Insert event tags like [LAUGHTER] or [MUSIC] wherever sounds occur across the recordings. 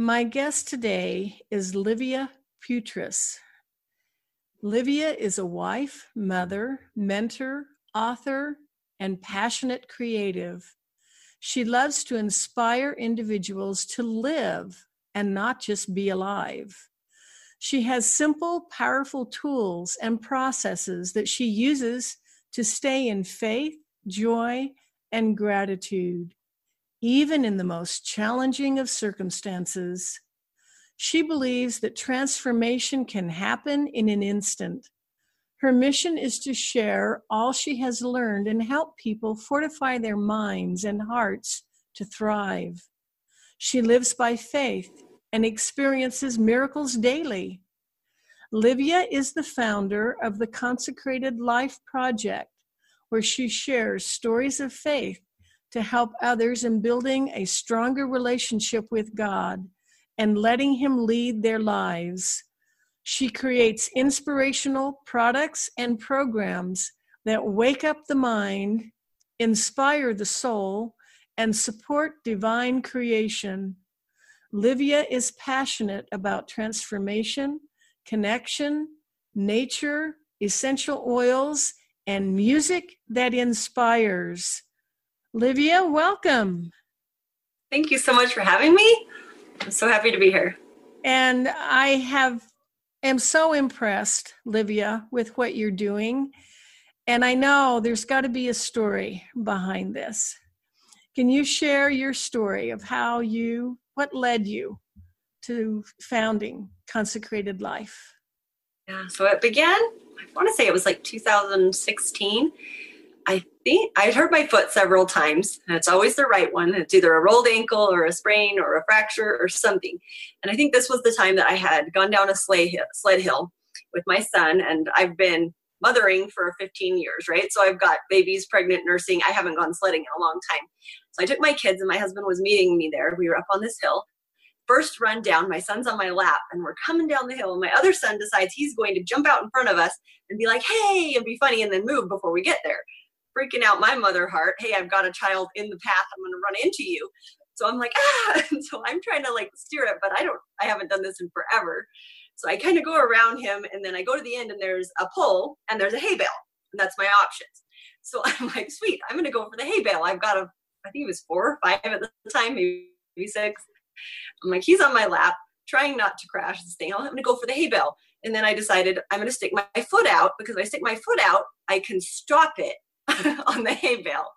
My guest today is Livia Putris. Livia is a wife, mother, mentor, author, and passionate creative. She loves to inspire individuals to live and not just be alive. She has simple, powerful tools and processes that she uses to stay in faith, joy, and gratitude even in the most challenging of circumstances. She believes that transformation can happen in an instant. Her mission is to share all she has learned and help people fortify their minds and hearts to thrive. She lives by faith and experiences miracles daily. Livia is the founder of the Consecrated Life Project, where she shares stories of faith to help others in building a stronger relationship with God and letting Him lead their lives. She creates inspirational products and programs that wake up the mind, inspire the soul, and support divine creation. Livia is passionate about transformation, connection, nature, essential oils, and music that inspires. Livia, welcome. Thank you so much for having me. I'm so happy to be here. And I have am so impressed, Livia, with what you're doing. And I know there's got to be a story behind this. Can you share your story of how you what led you to founding Consecrated Life? Yeah, so it began, I want to say it was like 2016 I think I'd hurt my foot several times, and it's always the right one. It's either a rolled ankle or a sprain or a fracture or something. And I think this was the time that I had gone down a sled hill, sled hill with my son, and I've been mothering for 15 years, right? So I've got babies, pregnant, nursing. I haven't gone sledding in a long time. So I took my kids, and my husband was meeting me there. We were up on this hill. First run down, my son's on my lap, and we're coming down the hill. And my other son decides he's going to jump out in front of us and be like, hey, and be funny, and then move before we get there freaking out my mother heart. Hey, I've got a child in the path. I'm going to run into you. So I'm like, [LAUGHS] ah. And so I'm trying to like steer it, but I don't, I haven't done this in forever. So I kind of go around him and then I go to the end and there's a pole and there's a hay bale. And that's my options. So [LAUGHS] I'm like, sweet, I'm going to go for the hay bale. I've got a, I think it was four or five at the time, maybe six. I'm like, he's on my lap, trying not to crash the thing. I'm going to go for the hay bale. And then I decided I'm going to stick my foot out because if I stick my foot out, I can stop it [LAUGHS] on the hay bale.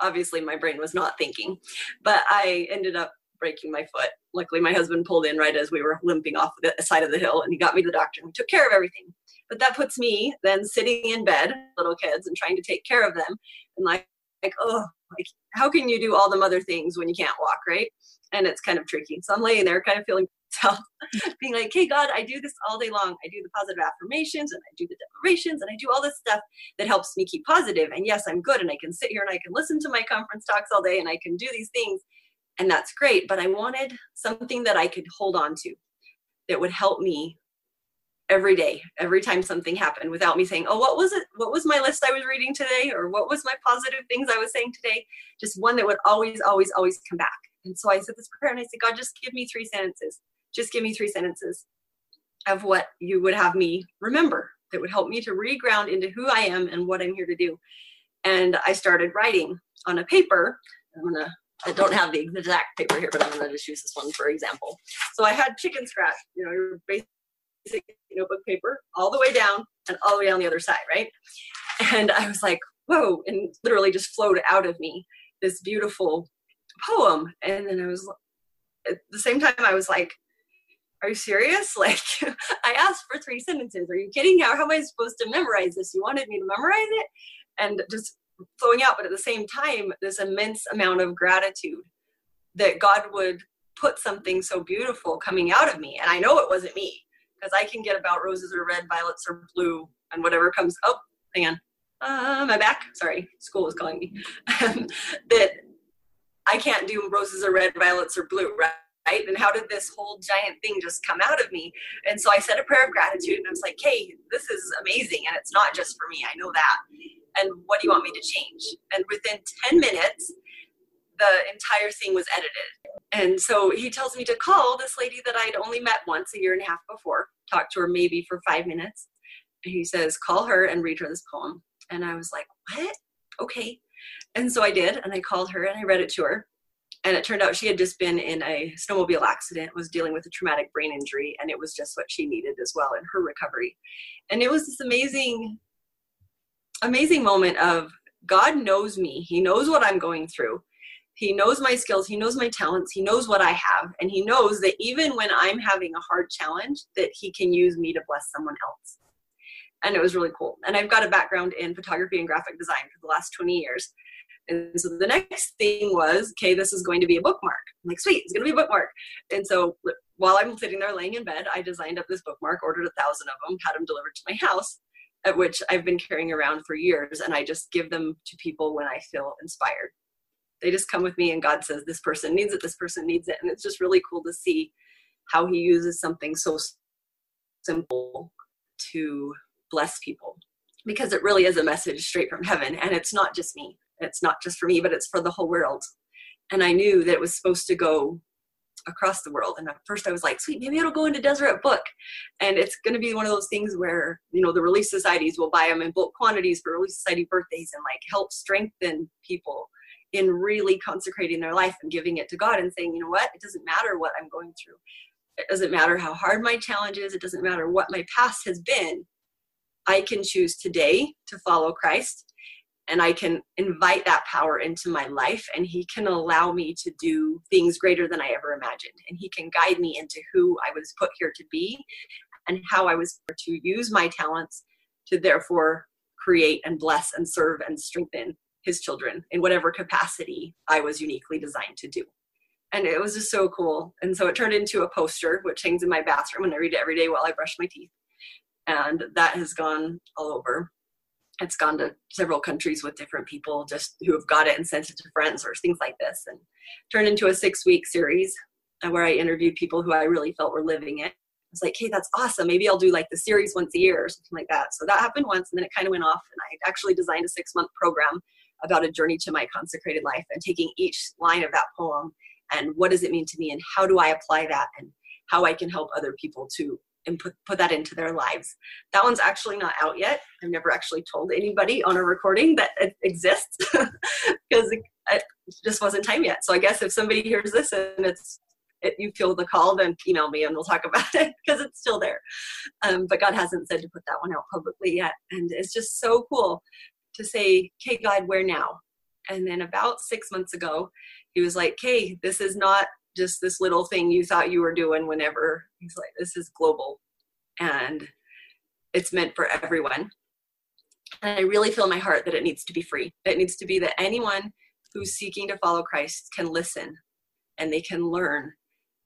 Obviously, my brain was not thinking, but I ended up breaking my foot. Luckily, my husband pulled in right as we were limping off the side of the hill and he got me to the doctor and took care of everything. But that puts me then sitting in bed, little kids, and trying to take care of them. And like, like, oh, like, how can you do all the mother things when you can't walk, right? And it's kind of tricky. So I'm laying there kind of feeling [LAUGHS] myself, being like, hey, God, I do this all day long. I do the positive affirmations and I do the declarations and I do all this stuff that helps me keep positive. And yes, I'm good and I can sit here and I can listen to my conference talks all day and I can do these things. And that's great. But I wanted something that I could hold on to that would help me every day every time something happened without me saying oh what was it what was my list i was reading today or what was my positive things i was saying today just one that would always always always come back and so i said this prayer and i said god just give me three sentences just give me three sentences of what you would have me remember that would help me to reground into who I am and what I'm here to do. And I started writing on a paper. I'm to I don't have the exact paper here, but I'm to just use this one for example. So I had chicken scratch, you know, your basic notebook paper all the way down and all the way on the other side, right? And I was like, whoa, and literally just flowed out of me this beautiful poem. And then I was, at the same time, I was like, are you serious? [LAUGHS] Like, I asked for three sentences. Are you kidding? How, how am I supposed to memorize this? You wanted me to memorize it? And just flowing out, but at the same time, this immense amount of gratitude that God would put something so beautiful coming out of me. And I know it wasn't me because I can get about roses or red, violets or blue, and whatever comes. Oh, hang on. Uh, my back. Sorry, school was calling me. that I can't do roses or red, violets or blue, right? right? And how did this whole giant thing just come out of me? And so I said a prayer of gratitude and I was like, hey, this is amazing. And it's not just for me. I know that. And what do you want me to change? And within 10 minutes, the entire thing was edited. And so he tells me to call this lady that I'd only met once a year and a half before, talk to her maybe for five minutes. And he says, call her and read her this poem. And I was like, what? Okay. And so I did. And I called her and I read it to her and it turned out she had just been in a snowmobile accident was dealing with a traumatic brain injury and it was just what she needed as well in her recovery and it was this amazing amazing moment of god knows me he knows what i'm going through he knows my skills he knows my talents he knows what i have and he knows that even when i'm having a hard challenge that he can use me to bless someone else and it was really cool and i've got a background in photography and graphic design for the last 20 years and so the next thing was, okay, this is going to be a bookmark. I'm like, sweet, it's going to be a bookmark. And so while I'm sitting there laying in bed, I designed up this bookmark, ordered a thousand of them, had them delivered to my house, at which I've been carrying around for years. And I just give them to people when I feel inspired. They just come with me, and God says, this person needs it, this person needs it. And it's just really cool to see how He uses something so simple to bless people because it really is a message straight from heaven. And it's not just me it's not just for me, but it's for the whole world. And I knew that it was supposed to go across the world. And at first I was like, sweet, maybe it'll go into Deseret Book. And it's going to be one of those things where, you know, the relief societies will buy them in bulk quantities for relief society birthdays and like help strengthen people in really consecrating their life and giving it to God and saying, you know what, it doesn't matter what I'm going through. It doesn't matter how hard my challenge is. It doesn't matter what my past has been. I can choose today to follow Christ and I can invite that power into my life and he can allow me to do things greater than I ever imagined and he can guide me into who I was put here to be and how I was to use my talents to therefore create and bless and serve and strengthen his children in whatever capacity I was uniquely designed to do. And it was just so cool. And so it turned into a poster which hangs in my bathroom and I read it every day while I brush my teeth. And that has gone all over it's gone to several countries with different people just who have got it and sent it to friends or things like this and turned into a six week series uh, where I interviewed people who I really felt were living it. I was like, hey, that's awesome. Maybe I'll do like the series once a year or something like that. So that happened once and then it kind of went off. And I actually designed a six month program about a journey to my consecrated life and taking each line of that poem and what does it mean to me and how do I apply that and how I can help other people to and put, put that into their lives. That one's actually not out yet. I've never actually told anybody on a recording that it exists [LAUGHS] because it, just wasn't time yet. So I guess if somebody hears this and it's it, you feel the call, then email me and we'll talk about [LAUGHS] it because it's still there. Um, but God hasn't said to put that one out publicly yet. And it's just so cool to say, okay, God, where now? And then about six months ago, he was like, hey, this is not just this little thing you thought you were doing whenever. He's like this is global and it's meant for everyone. And i really feel in my heart that it needs to be free. It needs to be that anyone who's seeking to follow christ can listen and they can learn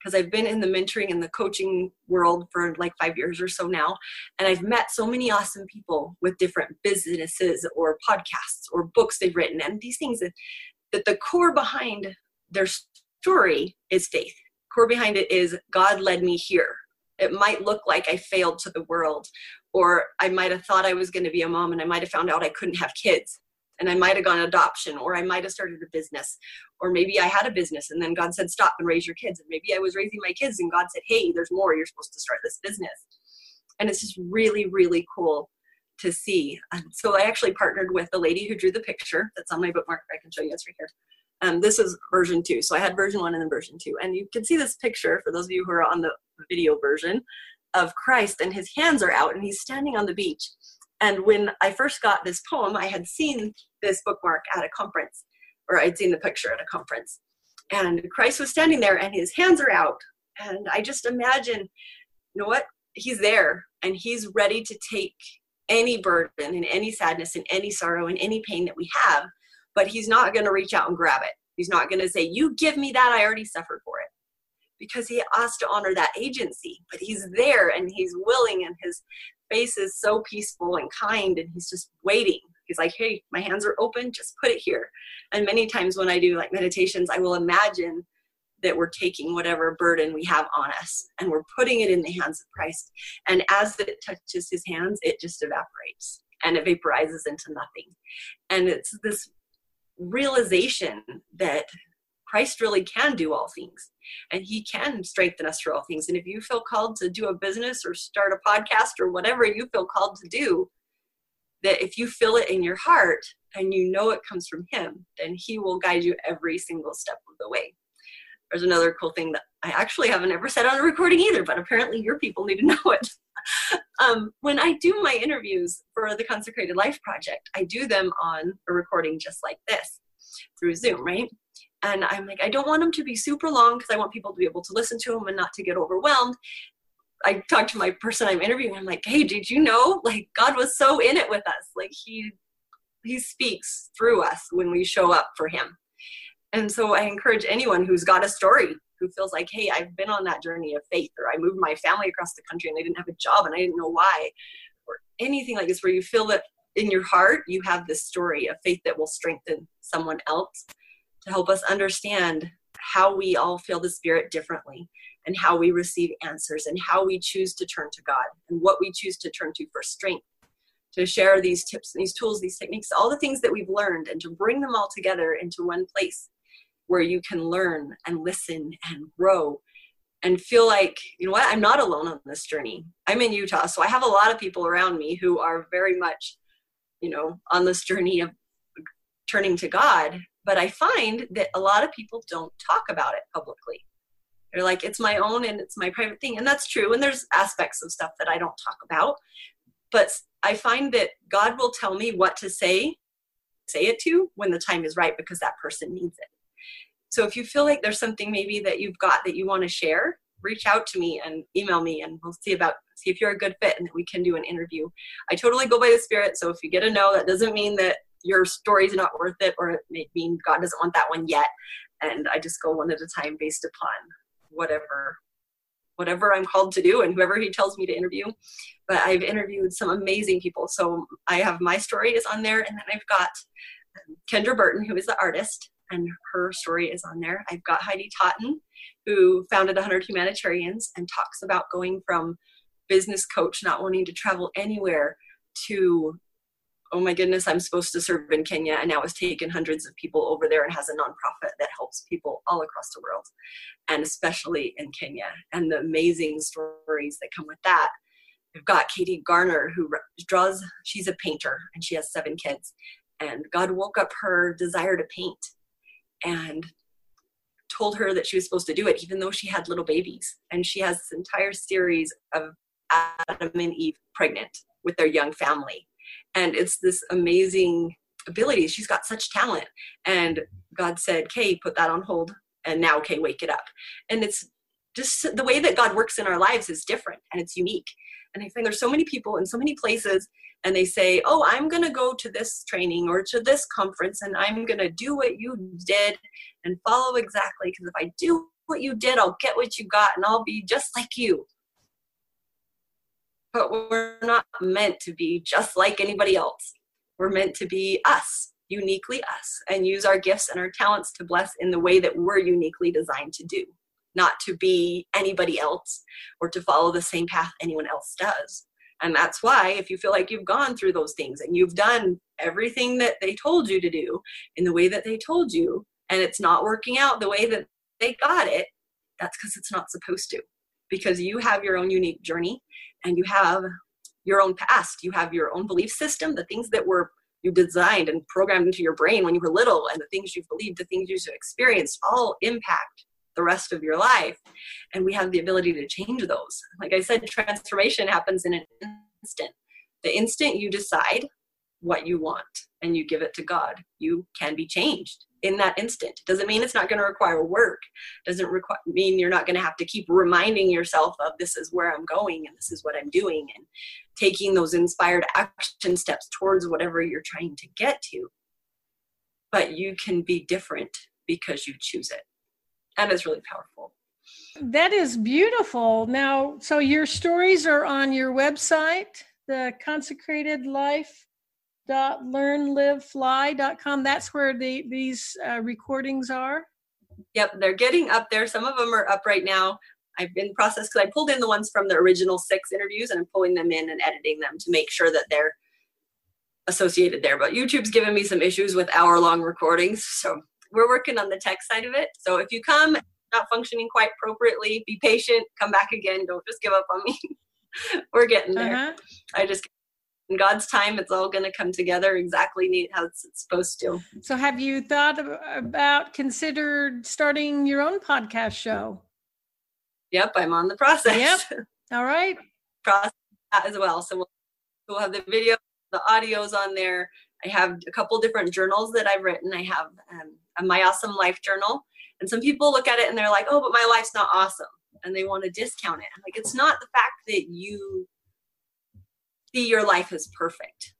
because I've been in the mentoring and the coaching world for like five years or so now. And I've met so many awesome people with different businesses or podcasts or books they've written and these things that, that the core behind their story is faith. Core behind it is God led me here. It might look like I failed to the world, or I might have thought I was going to be a mom and I might have found out I couldn't have kids and I might have gone adoption, or I might have started a business, or maybe I had a business and then God said, stop and raise your kids. And maybe I was raising my kids and God said, hey, there's more. You're supposed to start this business. And it's just really, really cool to see. And so I actually partnered with the lady who drew the picture that's on my bookmark. I can show you, it's right here. Um, this is version two. So I had version one and then version two. And you can see this picture for those of you who are on the video version of Christ, and his hands are out, and he's standing on the beach. And when I first got this poem, I had seen this bookmark at a conference, or I'd seen the picture at a conference. And Christ was standing there, and his hands are out. And I just imagine, you know what? He's there, and he's ready to take any burden and any sadness and any sorrow and any pain that we have, but he's not going to reach out and grab it. He's not going to say, You give me that, I already suffered for it because he has to honor that agency. But he's there and he's willing, and his face is so peaceful and kind, and he's just waiting. He's like, Hey, my hands are open, just put it here. And many times when I do like meditations, I will imagine that we're taking whatever burden we have on us and we're putting it in the hands of Christ. And as it touches his hands, it just evaporates and it vaporizes into nothing. And it's this realization that Christ really can do all things and he can strengthen us for all things. And if you feel called to do a business or start a podcast or whatever you feel called to do, that if you feel it in your heart and you know it comes from him, then he will guide you every single step of the way. There's another cool thing that I actually haven't ever said on a recording either, but apparently your people need to know it. [LAUGHS] um, when I do my interviews for the Consecrated Life Project, I do them on a recording just like this through Zoom, right? And i'm like i don't want them to be super long because i want people to be able to listen to them and not to get overwhelmed. I talked to my person i'm interviewing i'm like hey did you know like god was so in it with us like he he speaks through us when we show up for him. And so i encourage anyone who's got a story who feels like hey i've been on that journey of faith or i moved my family across the country and they didn't have a job and i didn't know why or anything like this where you feel that in your heart you have this story of faith that will strengthen someone else to help us understand how we all feel the Spirit differently and how we receive answers and how we choose to turn to God and what we choose to turn to for strength. To share these tips, these tools, these techniques, all the things that we've learned, and to bring them all together into one place where you can learn and listen and grow and feel like, you know what, I'm not alone on this journey. I'm in Utah, so I have a lot of people around me who are very much, you know, on this journey of turning to God but I find that a lot of people don't talk about it publicly. They're like, it's my own and it's my private thing. And that's true. And there's aspects of stuff that I don't talk about. But I find that God will tell me what to say, say it to when the time is right because that person needs it. So if you feel like there's something maybe that you've got that you want to share, reach out to me and email me and we'll see about see if you're a good fit and that we can do an interview. I totally go by the spirit. So if you get a no, that doesn't mean that your story's not worth it or it may mean God doesn't want that one yet. And I just go one at a time based upon whatever whatever I'm called to do and whoever he tells me to interview. But I've interviewed some amazing people. So I have my story is on there, and then I've got um, Kendra Burton, who is the artist, and her story is on there. I've got Heidi Totten, who founded 100 Humanitarians and talks about going from business coach, not wanting to travel anywhere, to oh my goodness, I'm supposed to serve in Kenya, and now has taken hundreds of people over there and has a nonprofit that helps people all across the world, and especially in Kenya, and the amazing stories that come with that. We've got Katie Garner, who draws, she's a painter, and she has seven kids. And God woke up her desire to paint and told her that she was supposed to do it, even though she had little babies. And she has this entire series of Adam and Eve pregnant with their young family and it's this amazing ability. She's got such talent. And god said kay put that on hold. And now kay wake it up. And it's just the way that god works in our lives is different and it's unique. And i find there's so many people in so many places and they say oh i'm going to go to this training or to this conference and i'm going to do what you did and follow exactly because if i do what you did i'll get what you got and i'll be just like you but we're not meant to be just like anybody else. We're meant to be us, uniquely us, and use our gifts and our talents to bless in the way that we're uniquely designed to do, not to be anybody else or to follow the same path anyone else does. And that's why, if you feel like you've gone through those things and you've done everything that they told you to do in the way that they told you, and it's not working out the way that they got it, that's because it's not supposed to. Because you have your own unique journey and you have your own past you have your own belief system the things that were you designed and programmed into your brain when you were little and the things you've believed, the things you've experienced all impact the rest of your life. And we have the ability to change those. Like I said, transformation happens in an instant. The instant you decide what you want and you give it to God, you can be changed in that instant. Doesn't mean it's not going to require work. Doesn't require mean you're not going to have to keep reminding yourself of this is where I'm going and this is what I'm doing and taking those inspired action steps towards whatever you're trying to get to. But you can be different because you choose it. And it's really powerful. That is beautiful. Now, so your stories are on your website, the consecrated life dot learnlivefly.com that's where the these uh, recordings are? Yep they're getting up there. Some of them are up right now. I've been processed because i pulled in the ones from the original six interviews and i'm pulling them in and editing them to make sure that they're associated there. But youtube's given me some issues with hour long recordings so we're working on the tech side of it. So if you come not functioning quite appropriately be patient come back again. Don't just give up on me. [LAUGHS] We're getting there. Uh-huh. i just in God's time, it's all going to come together exactly neat how it's supposed to. So, have you thought about considered starting your own podcast show? Yep, I'm on the process. Yep. All right. [LAUGHS] process as well. So we'll, we'll have the video, the audios on there. I have a couple different journals that I've written. I have um, a My Awesome Life journal, and some people look at it and they're like, "Oh, but my life's not awesome," and they want to discount it. I'm like, it's not the fact that you see your life as perfect,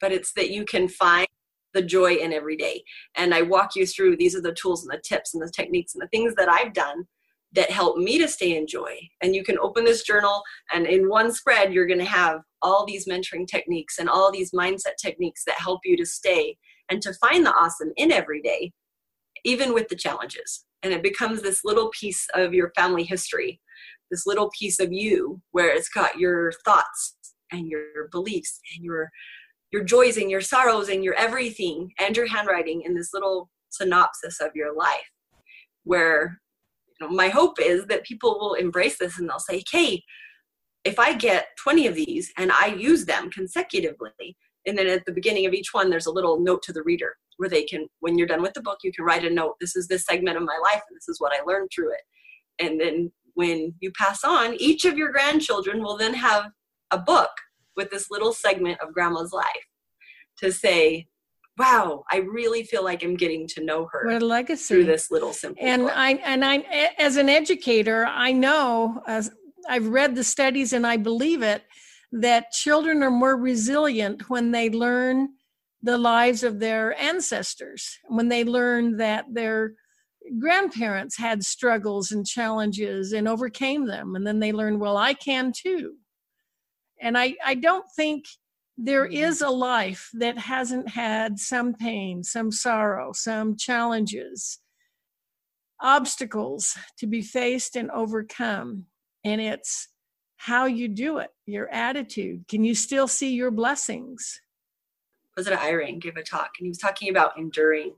but it's that you can find the joy in every day. And I walk you through these are the tools and the tips and the techniques and the things that I've done that help me to stay in joy. And you can open this journal, and in one spread, you're going to have all these mentoring techniques and all these mindset techniques that help you to stay and to find the awesome in every day, even with the challenges. And it becomes this little piece of your family history, this little piece of you where it's got your thoughts and your beliefs and your your joys and your sorrows and your everything and your handwriting in this little synopsis of your life where you know my hope is that people will embrace this and they'll say hey if i get 20 of these and i use them consecutively and then at the beginning of each one there's a little note to the reader where they can when you're done with the book you can write a note this is this segment of my life and this is what i learned through it. And then when you pass on each of your grandchildren will then have a book with this little segment of grandma's life to say, wow, I really feel like I'm getting to know her. What a legacy through this little simple. And book. I and I as an educator, I know as I've read the studies and I believe it that children are more resilient when they learn the lives of their ancestors, when they learn that their grandparents had struggles and challenges and overcame them and then they learn well i can too and I, I don't think there mm-hmm. a life that hasn't had some pain, some sorrow, some challenges, obstacles to be faced and overcome. And it's how you do it, your attitude. Can you still see your blessings? Was President Eyring gave a talk and he was talking about enduring.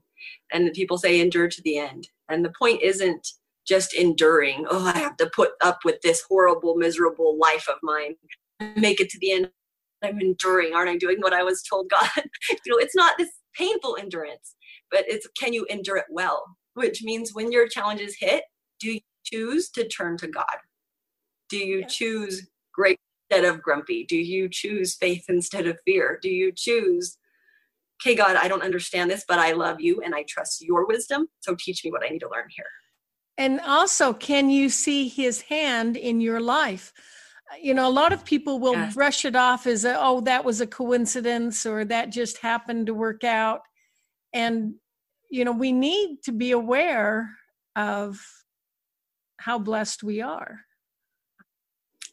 And people say endure to the end. And the point isn't just enduring, oh, I have to put up with this horrible, miserable life of mine make it to the end. I'm enduring, aren't I doing what I was told God? [LAUGHS] you know, it's not this painful endurance, but it's can you endure it well? Which means when your challenges hit, do you choose to turn to God? Do you choose great instead of grumpy? Do you choose faith instead of fear? Do you choose, okay, God, I don't understand this, but I love you and I trust your wisdom. So teach me what I need to learn here. And also, can you see his hand in your life? You know a lot of people will yes. brush it off as a, oh that was a coincidence or that just happened to work out. And you know we need to be aware of how blessed we are.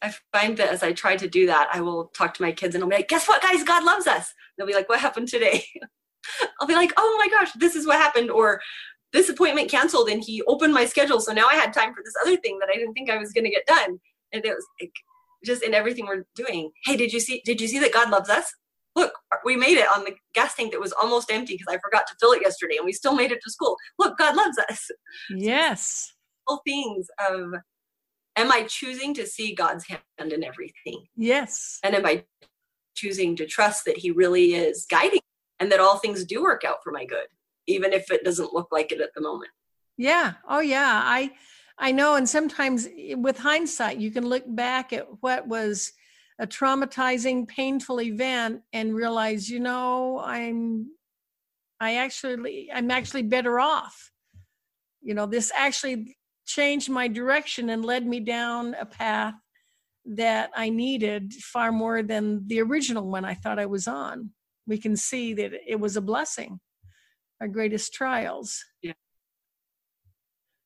I find that as i try to do that i will talk to my kids and i'll be like guess what guys? God loves us. They'll be like what happened today? [LAUGHS] I'll be like oh my gosh this is what happened or this appointment canceled and he opened my schedule so now i had time for this other thing that i didn't think i was going to get done. And it was like just in everything we're doing. Hey, did you see? Did you see that God loves us? Look, we made it on the gas tank that was almost empty because I forgot to fill it yesterday, and we still made it to school. Look, God loves us. [LAUGHS] Yes. All things of, am I choosing to see God's hand in everything? Yes. And am I choosing to trust that He really is guiding and that all things do work out for my good, even if it doesn't look like it at the moment. Yeah. Oh, yeah. I I know, and sometimes eh, with hindsight, you can look back at what was a traumatizing, painful event and realize, you know, I'm I actually I'm actually better off. You know, this actually changed my direction and led me down a path that I needed far more than the original one I thought I was on. We can see that it was a blessing, our greatest trials. Yeah.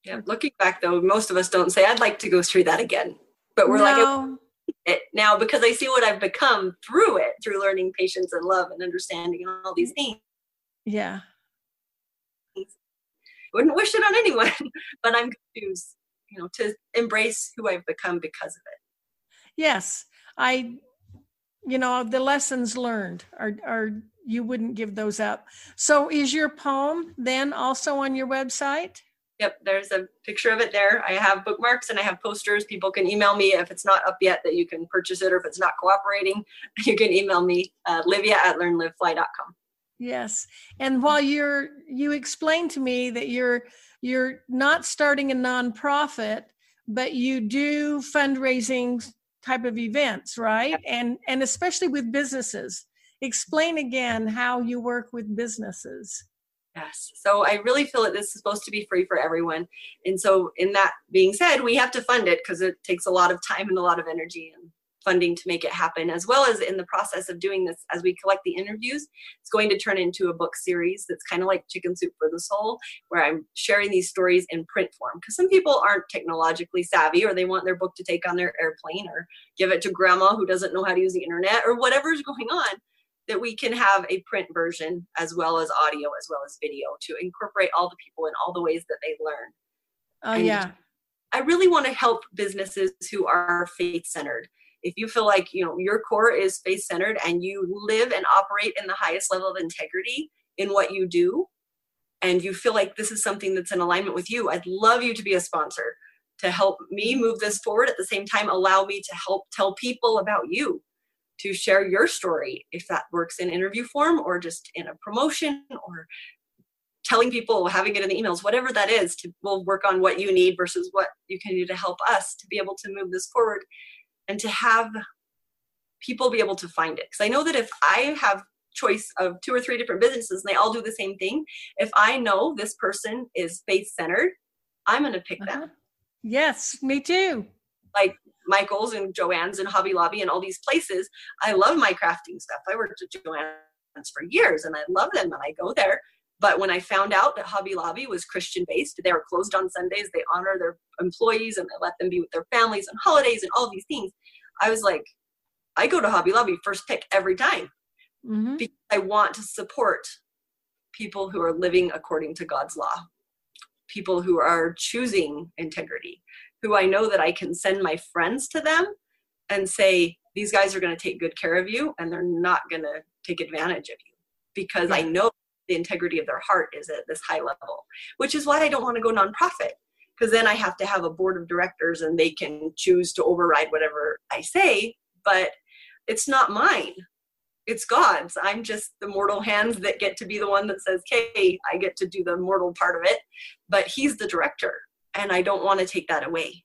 Yeah. Looking back though, most of us don't say, I'd like to go through that again. But we're no. like, it now because I see what I've become through it, through learning patience and love and understanding and all these things. Yeah. Wouldn't wish it on anyone, [LAUGHS] but I'm choose, you know, to embrace who I've become because of it. Yes. I you know, the lessons learned are are you wouldn't give those up. So is your poem then also on your website? Yep, there's a picture of it there. I have bookmarks and I have posters. People can email me if it's not up yet that you can purchase it or if it's not cooperating, [LAUGHS] you can email me, uh, livia at learnlivefly.com. Yes. And while you're you explained to me that you're you're not starting a nonprofit, but you do fundraising type of events, right? And and especially with businesses. Explain again how you work with businesses. Yes. So I really feel that this is supposed to be free for everyone. And so in that being said, we have to fund it because it takes a lot of time and a lot of energy and funding to make it happen, as well as in the process of doing this, as we collect the interviews, it's going to turn into a book series that's kind of like Chicken Soup for the Soul, where I'm sharing these stories in print form. Because some people aren't technologically savvy or they want their book to take on their airplane or give it to grandma who doesn't know how to use the internet or whatever's going on. That we can have a print version as well as audio as well as video to incorporate all the people in all the ways that they learn. Oh, and yeah. I really want to help businesses who are faith centered if you feel like you know your core is faith centered and you live and operate in the highest level of integrity in what you do and you feel like this is something that's in alignment with you i'd love you to be a sponsor to help me move this forward at the same time allow me to help tell people about you to share your story if that works in interview form or just in a promotion or telling people having it in the emails whatever that is to we'll work on what you need versus what you can do to help us to be able to move this forward and to have people be able to find it. Because I know that if I have choice of two or three different businesses and they all do the same thing, if I know this person is faith centered, I'm going to pick uh-huh. them. Yes, me too. Like Michael's and Joann's and Hobby Lobby and all these places. I love my crafting stuff. I worked at Joann's for years and I love them and I go there. But when I found out that Hobby Lobby was Christian based, they were closed on Sundays, they honor their employees and they let them be with their families and holidays and all these things. I was like, I go to Hobby Lobby first pick every time mm-hmm. because I want to support people who are living according to God's law, people who are choosing integrity, who I know that I can send my friends to them and say, these guys are going to take good care of you and they're not going to take advantage of you because yeah. I know the integrity of their heart is at this high level, which is why I don't want to go nonprofit because then I have to have a board of directors and they can choose to override whatever I say, but it's not mine. It's God's. I'm just the mortal hands that get to be the one that says, "Okay, I get to do the mortal part of it," but He's the director, and I don't want to take that away.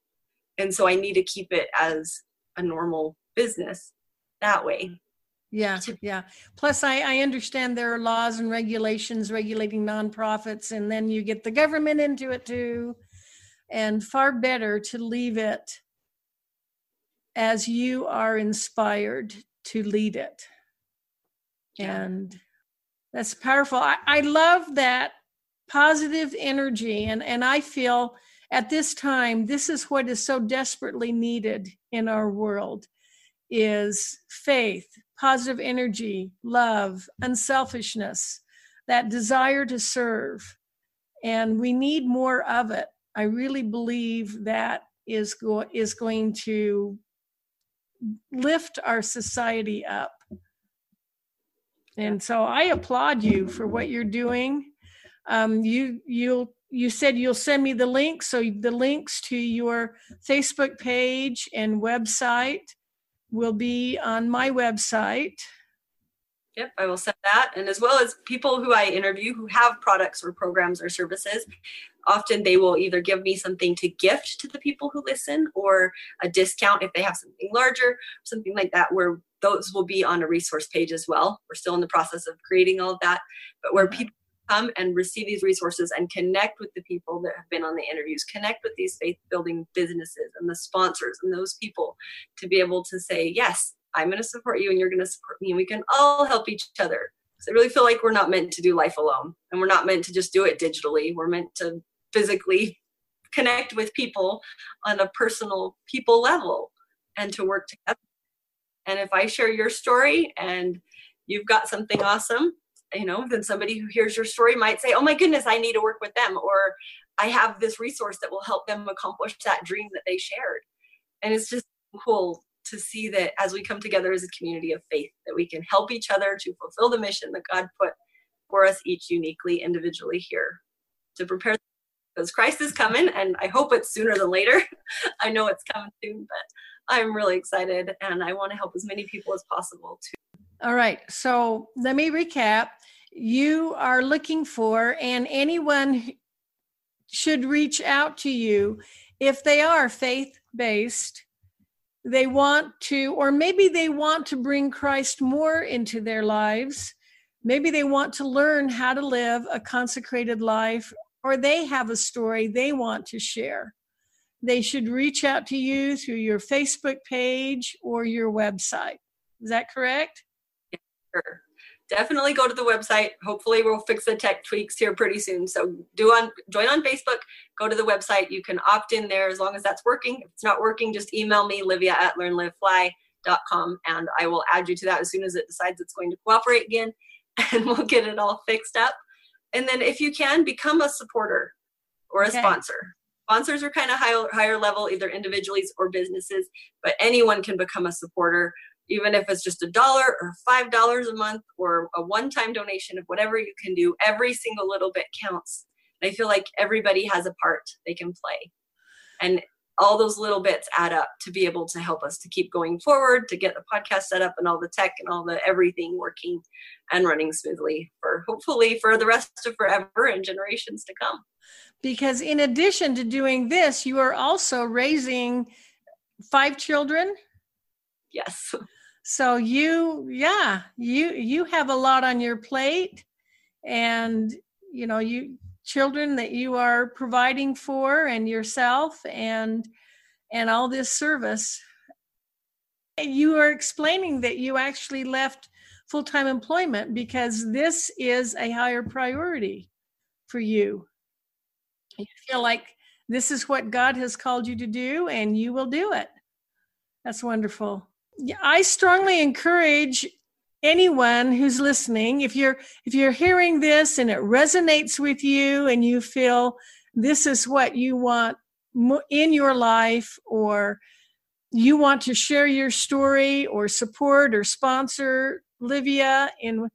And so I need to keep it as a normal business that way yeah, yeah. Plus, I, I understand there are laws and regulations regulating nonprofits, and then you get the government into it too. And far better to leave it as you are inspired to lead it. And that's powerful. I, I love that positive energy, and, and I feel at this time, this is what is so desperately needed in our world is faith, positive energy, love, unselfishness, that desire to serve. And we need more of it. I really believe that is, go- is going to lift our society up. And so I applaud you for what you're doing. Um, you you you said you'll send me the links, so the links to your Facebook page and website will be on my website. Yep, I will send that. And as well as people who I interview who have products or programs or services, often they will either give me something to gift to the people who listen or a discount if they have something larger, something like that, where those will be on a resource page as well. We're still in the process of creating all of that, but where people come and receive these resources and connect with the people that have been on the interviews, connect with these faith building businesses and the sponsors and those people to be able to say, yes, I'm going to support you and you're going to support me and we can all help each other. I really feel like we're not meant to do life alone and we're not meant to just do it digitally. We're meant to physically connect with people on a personal people level and to work together. And if I share your story and you've got something awesome, you know, then somebody who hears your story might say, Oh my goodness, I need to work with them. Or I have this resource that will help them accomplish that dream that they shared. And it's just cool to see that as we come together as a community of faith, that we can help each other to fulfill the mission that God put for us each uniquely, individually here to prepare because Christ is coming and I hope it's sooner than later. [LAUGHS] I know it's coming soon, but I'm really excited and I want to help as many people as possible too. All right. So let me recap. You are looking for, and anyone should reach out to you if they are faith based they want to, or maybe they want to bring Christ more into their lives. Maybe they want to learn how to live a consecrated life, or they have a story they want to share. They should reach out to you through your Facebook page or your website. Is that correct? Sure definitely go to the website. Hopefully, we'll fix the tech tweaks here pretty soon. So do on join on Facebook. Go to the website. You can opt in there as long as that's working. If it's not working, just email me Livia at learnlivefly.com and I will add you to that as soon as it decides it's going to cooperate again, [LAUGHS] and we'll get it all fixed up. And then, if you can, become a supporter or a okay. sponsor. Sponsors are kind of higher, higher level, either individuals or businesses, but anyone can become a supporter even if it's just a dollar or five dollars a month or a one-time donation of whatever you can do every single little bit counts. And i feel like everybody has a part they can play. And all those little bits add up to be able to help us to keep going forward to get the podcast set up and all the tech and all the everything working and running smoothly for hopefully for the rest of forever and generations to come. Because in addition to doing this you are also raising five children? Yes [LAUGHS] so you yeah you you have a lot on your plate and you know you children that you are providing for and yourself and and all this service you are explaining that you actually left full-time employment because this is a higher priority for you. You feel like this is what god has called you to do and you will do it. That's wonderful I strongly encourage anyone who's listening if you're if you're hearing this and it resonates with you and you feel this is what you want in your life or you want to share your story or support or sponsor Livia in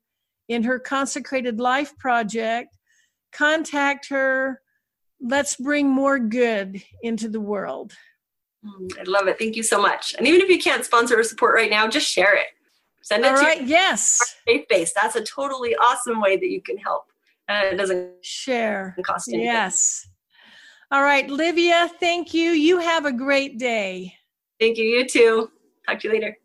in her consecrated life project contact her. Let's bring more good into the world Mm, I love it. Thank you so much. And even if you can't sponsor or support right now, just share it. Send it All to right, yes. faith base. That's a totally awesome way that you can help. And it doesn't share cost anything. Yes. All right, Livia, thank you. You have a great day. Thank you. You too. Talk to you later.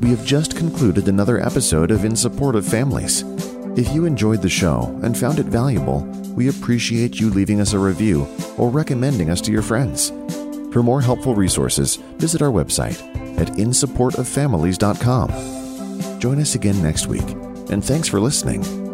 We have just concluded another episode of In Support of Families. If you enjoyed the show and found it valuable, we appreciate you leaving us a review or recommending us to your friends. For more helpful resources, visit our website at insupportoffamilies.com. Join us again next week, and thanks for listening.